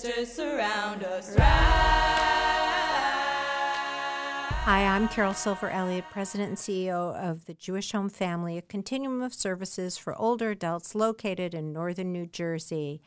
surround us. Hi, I'm Carol Silver Elliott, President and CEO of the Jewish Home Family, a continuum of services for older adults located in northern New Jersey.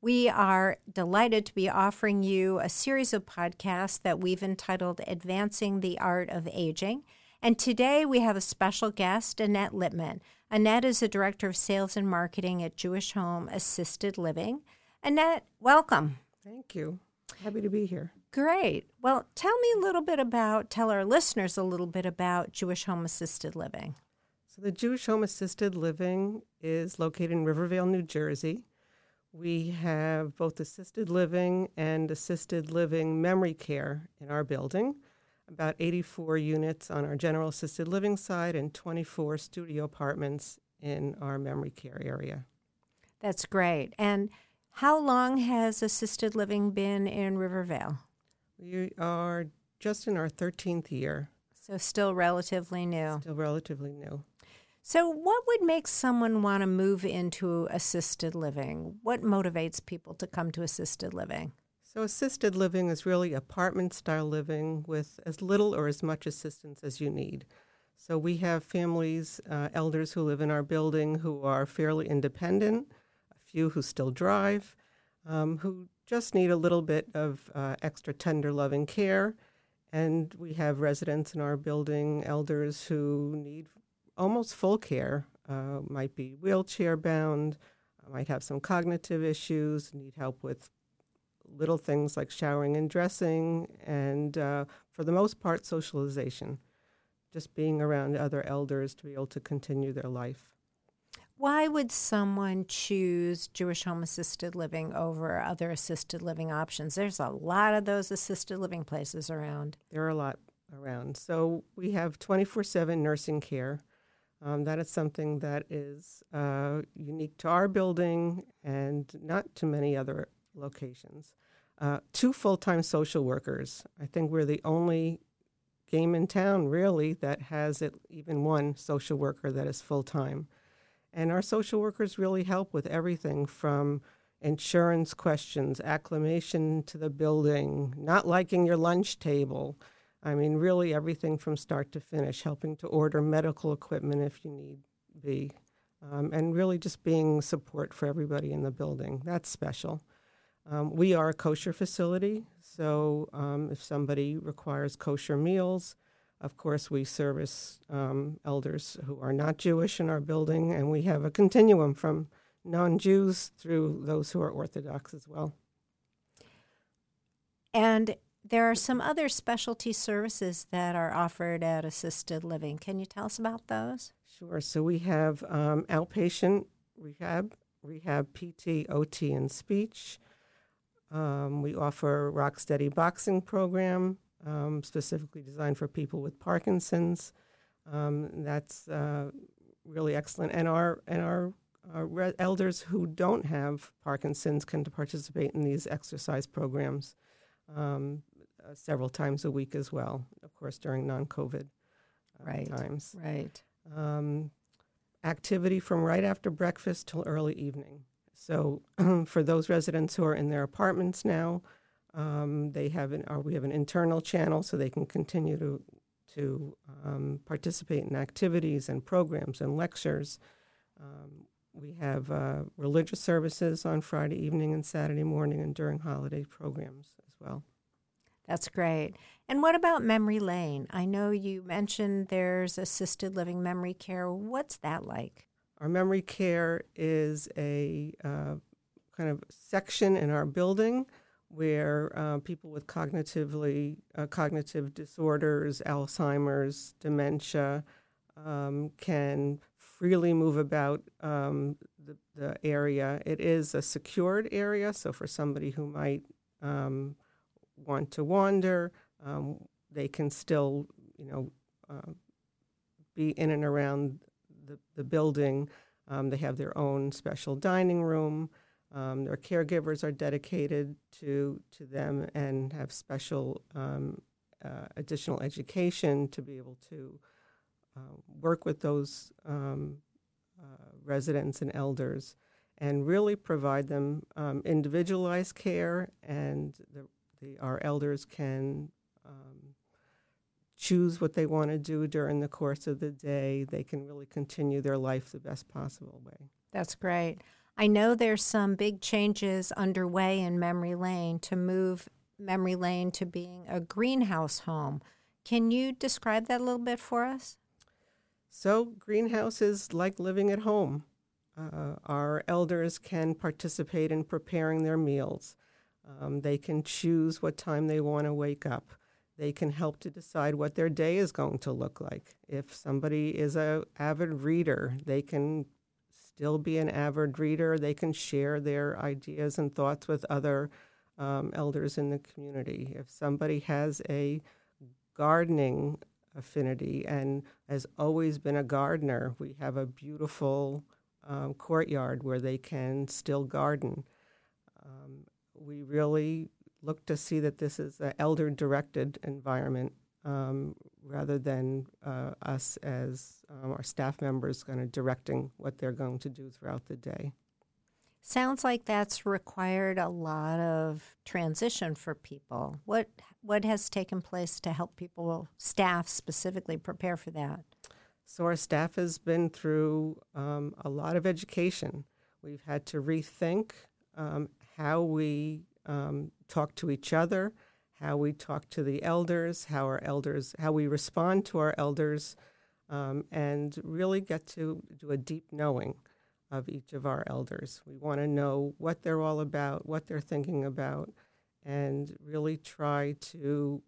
We are delighted to be offering you a series of podcasts that we've entitled Advancing the Art of Aging. And today we have a special guest, Annette Lippman. Annette is the Director of Sales and Marketing at Jewish Home Assisted Living. Annette, welcome. Thank you. Happy to be here. Great. Well, tell me a little bit about, tell our listeners a little bit about Jewish Home Assisted Living. So, the Jewish Home Assisted Living is located in River Vale, New Jersey. We have both assisted living and assisted living memory care in our building, about 84 units on our general assisted living side and 24 studio apartments in our memory care area. That's great. And how long has assisted living been in River Vale? We are just in our 13th year. So, still relatively new. Still relatively new. So, what would make someone want to move into assisted living? What motivates people to come to assisted living? So, assisted living is really apartment style living with as little or as much assistance as you need. So, we have families, uh, elders who live in our building who are fairly independent, few who still drive, um, who just need a little bit of uh, extra tender loving care. And we have residents in our building, elders who need almost full care, uh, might be wheelchair bound, might have some cognitive issues, need help with little things like showering and dressing, and uh, for the most part, socialization. Just being around other elders to be able to continue their life. Why would someone choose Jewish home assisted living over other assisted living options? There's a lot of those assisted living places around. There are a lot around. So we have 24 7 nursing care. Um, that is something that is uh, unique to our building and not to many other locations. Uh, two full time social workers. I think we're the only game in town, really, that has it, even one social worker that is full time. And our social workers really help with everything from insurance questions, acclimation to the building, not liking your lunch table. I mean, really everything from start to finish, helping to order medical equipment if you need be, um, and really just being support for everybody in the building. That's special. Um, we are a kosher facility, so um, if somebody requires kosher meals, of course, we service um, elders who are not Jewish in our building, and we have a continuum from non Jews through those who are Orthodox as well. And there are some other specialty services that are offered at assisted living. Can you tell us about those? Sure. So we have um, outpatient rehab, rehab PT, OT, and speech. Um, we offer Rocksteady boxing program, um, specifically designed for people with Parkinson's. Um, that's uh, really excellent. And our and our, our re- elders who don't have Parkinson's can participate in these exercise programs um, uh, several times a week as well. Of course, during non-COVID uh, right. times. Right. Um, activity from right after breakfast till early evening. So for those residents who are in their apartments now. Um, they have an, or we have an internal channel so they can continue to to um, participate in activities and programs and lectures. Um, we have uh, religious services on Friday evening and Saturday morning and during holiday programs as well. That's great. And what about Memory Lane? I know you mentioned there's assisted living memory care. What's that like? Our memory care is a uh, kind of section in our building where uh, people with cognitively uh, cognitive disorders, Alzheimer's, dementia, um, can freely move about um, the, the, area. It is a secured area, so for somebody who might um, want to wander, um, they can still, you know, uh, be in and around the, the building. Um, they have their own special dining room. Um, their caregivers are dedicated to to them and have special um, uh, additional education to be able to uh, work with those um, uh, residents and elders. and really provide them um, individualized care, and the, the, our elders can um, choose what they want to do during the course of the day. They can really continue their life the best possible way. That's great. I know there's some big changes underway in Memory Lane to move Memory Lane to being a greenhouse home. Can you describe that a little bit for us? So, greenhouse is like living at home. Uh, our elders can participate in preparing their meals. Um, they can choose what time they want to wake up. They can help to decide what their day is going to look like. If somebody is a avid reader, they can still be an avid reader. They can share their ideas and thoughts with other um, elders in the community. If somebody has a gardening affinity and has always been a gardener, we have a beautiful um, courtyard where they can still garden. Um, we really look to see that this is an elder directed environment um, rather than uh, us as um, our staff members kind of directing what they're going to do throughout the day. Sounds like that's required a lot of transition for people. What what has taken place to help people, staff specifically, prepare for that? So our staff has been through um, a lot of education. We've had to rethink um, how we um, talk to each other, how we talk to the elders, how our elders, how we respond to our elders, um, and really get to do a deep knowing of each of our elders. We want to know what they're all about, what they're thinking about, and really try to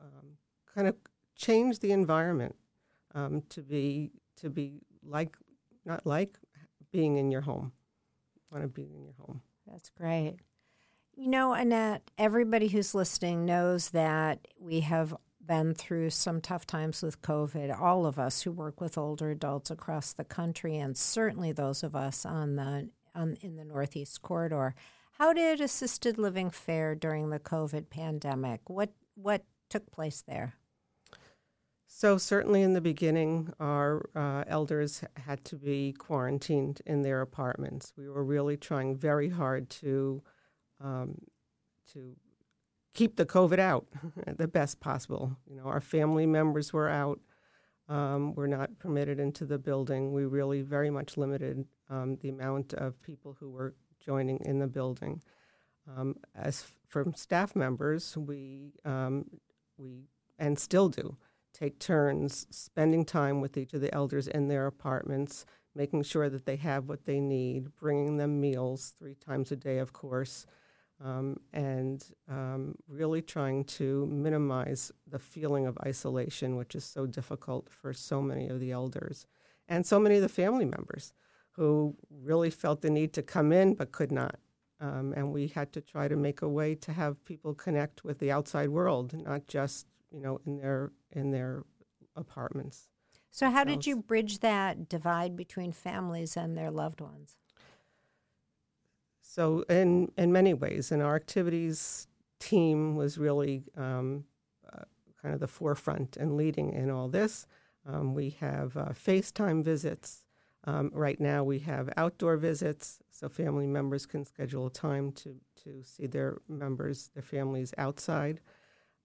um, kind of change the environment um, to be to be like not like being in your home. Want to be in your home. That's great. You know, Annette, everybody who's listening knows that we have been through some tough times with COVID. All of us who work with older adults across the country, and certainly those of us on the on, in the Northeast corridor. How did assisted living fare during the COVID pandemic? What what took place there? So certainly in the beginning, our uh, elders had to be quarantined in their apartments. We were really trying very hard to um, to keep the COVID out the best possible. You know, our family members were out. Um, were not permitted into the building. We really very much limited um, the amount of people who were joining in the building. Um, as f- from staff members, we um, we and still do take turns spending time with each of the elders in their apartments, making sure that they have what they need, bringing them meals three times a day, of course um, and um, really trying to minimize the feeling of isolation, which is so difficult for so many of the elders and so many of the family members who really felt the need to come in but could not. Um, and we had to try to make a way to have people connect with the outside world, not just you know in their in their apartments. So, how did you bridge that divide between families and their loved ones? So, in in many ways, and our activities team was really um, uh, kind of the forefront and leading in all this. Um, we have uh, FaceTime visits. Um, right now, we have outdoor visits, so family members can schedule a time to to see their members, their families outside.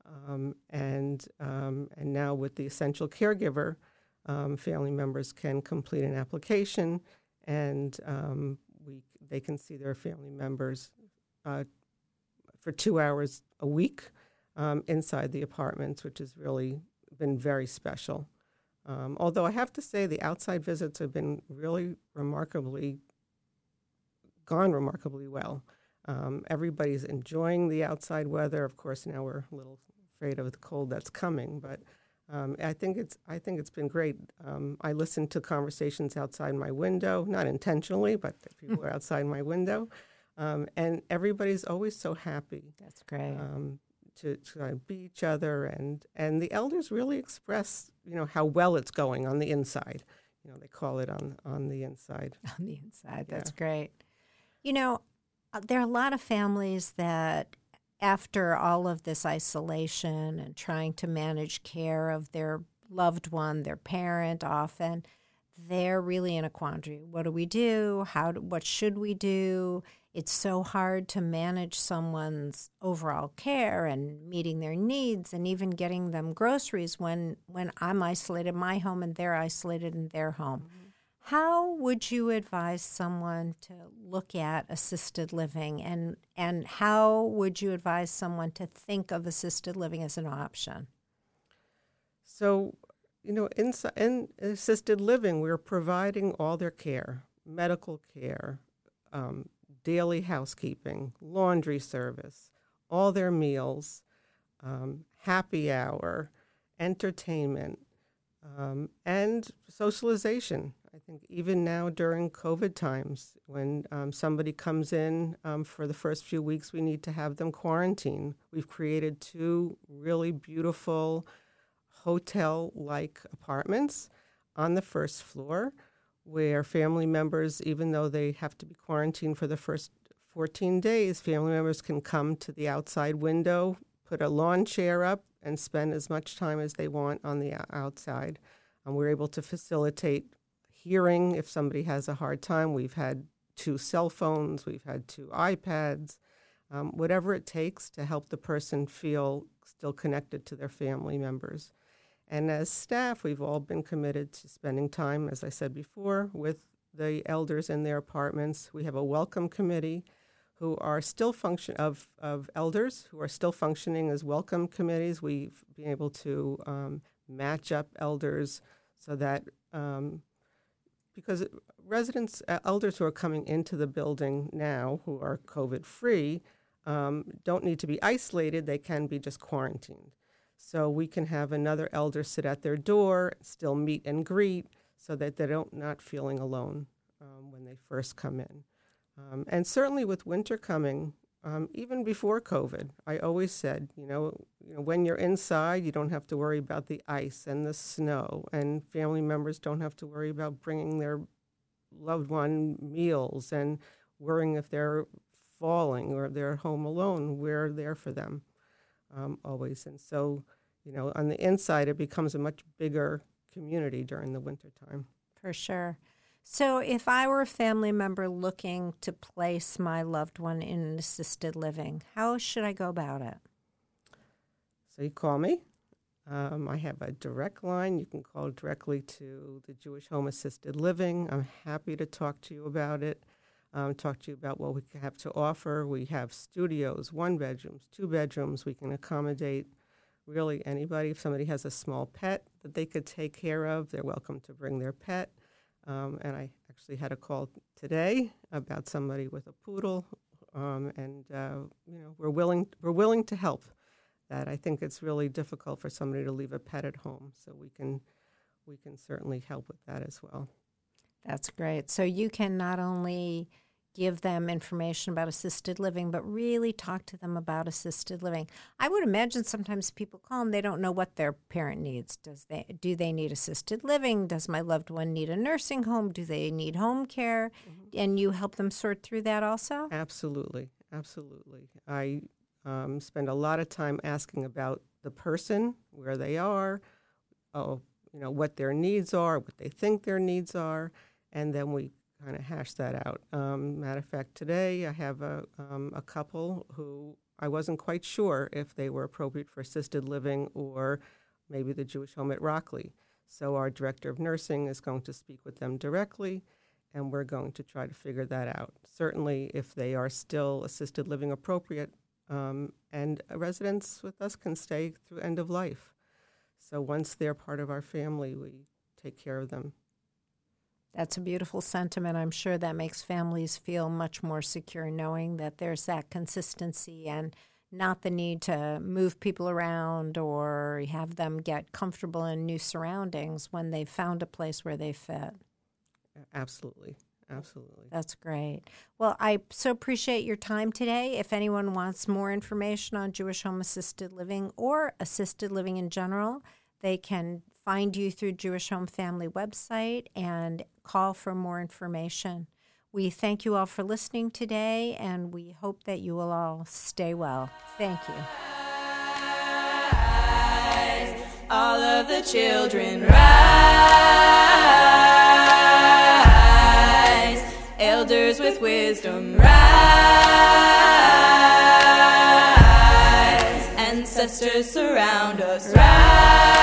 Um, and um, and now with the essential caregiver, um, family members can complete an application and um, they can see their family members uh, for two hours a week um, inside the apartments, which has really been very special. Um, although I have to say, the outside visits have been really remarkably gone remarkably well. Um, everybody's enjoying the outside weather. Of course, now we're a little afraid of the cold that's coming, but um, I think it's I think it's been great. Um, I listen to conversations outside my window, not intentionally, but people are outside my window, um, and everybody's always so happy. That's great. Um, to, to be each other, and and the elders really express, you know, how well it's going on the inside. You know, they call it on on the inside. On the inside, that's great. You know, uh, there are a lot of families that after all of this isolation and trying to manage care of their loved one, their parent often, they're really in a quandary. What do we do? How? Do, what should we do? It's so hard to manage someone's overall care and meeting their needs, and even getting them groceries when when I'm isolated in my home and they're isolated in their home. Mm-hmm. How would you advise someone to look at assisted living, and and how would you advise someone to think of assisted living as an option? So you know, in, in assisted living, we're providing all their care medical care, um, daily housekeeping, laundry service, all their meals, um, happy hour, entertainment, um, and socialization. I think even now during COVID times, when um, somebody comes in um, for the first few weeks, we need to have them quarantine. We've created two really beautiful hotel like apartments on the first floor where family members, even though they have to be quarantined for the first 14 days, family members can come to the outside window, put a lawn chair up, and spend as much time as they want on the outside. And we're able to facilitate hearing if somebody has a hard time. We've had two cell phones, we've had two iPads, um, whatever it takes to help the person feel still connected to their family members. And as staff, we've all been committed to spending time, as I said before, with the elders in their apartments. We have a welcome committee who are still function of, of elders who are still functioning as welcome committees. We've been able to um, match up elders so that um, because residents, uh, elders who are coming into the building now who are COVID free um, don't need to be isolated, they can be just quarantined. So we can have another elder sit at their door, still meet and greet, so that they don't not feeling alone um, when they first come in. Um, and certainly with winter coming, um, even before COVID, I always said, you know, you know, when you're inside, you don't have to worry about the ice and the snow, and family members don't have to worry about bringing their loved one meals and worrying if they're falling or they're home alone. We're there for them um, always. And so, you know, on the inside, it becomes a much bigger community during the winter time. For sure. So, if I were a family member looking to place my loved one in assisted living, how should I go about it? So, you call me. Um, I have a direct line. You can call directly to the Jewish Home Assisted Living. I'm happy to talk to you about it um, talk to you about what we have to offer. We have studios, one bedrooms, two bedrooms. We can accommodate really anybody. If somebody has a small pet that they could take care of, they're welcome to bring their pet. Um, and I actually had a call today about somebody with a poodle, um, and uh, you know we're willing we're willing to help. That I think it's really difficult for somebody to leave a pet at home, so we can we can certainly help with that as well. That's great. So you can not only give them information about assisted living, but really talk to them about assisted living. I would imagine sometimes people call and they don't know what their parent needs. Does they do they need assisted living? Does my loved one need a nursing home? Do they need home care? Mm-hmm. And you help them sort through that also. Absolutely, absolutely. I um, spend a lot of time asking about the person, where they are, oh, you know, what their needs are, what they think their needs are and then we kind of hash that out. Um, matter of fact, today I have a, um, a couple who I wasn't quite sure if they were appropriate for assisted living or maybe the Jewish home at Rockleigh. So our director of nursing is going to speak with them directly, and we're going to try to figure that out. Certainly, if they are still assisted living appropriate, um, and residents with us can stay through end of life. So once they're part of our family, we take care of them that's a beautiful sentiment. I'm sure that makes families feel much more secure knowing that there's that consistency and not the need to move people around or have them get comfortable in new surroundings when they've found a place where they fit. Absolutely. Absolutely. That's great. Well, I so appreciate your time today. If anyone wants more information on Jewish Home Assisted Living or assisted living in general, they can find you through Jewish Home Family website and call for more information. We thank you all for listening today, and we hope that you will all stay well. Thank you. All of the children rise, elders with wisdom rise ancestors surround us. Rise.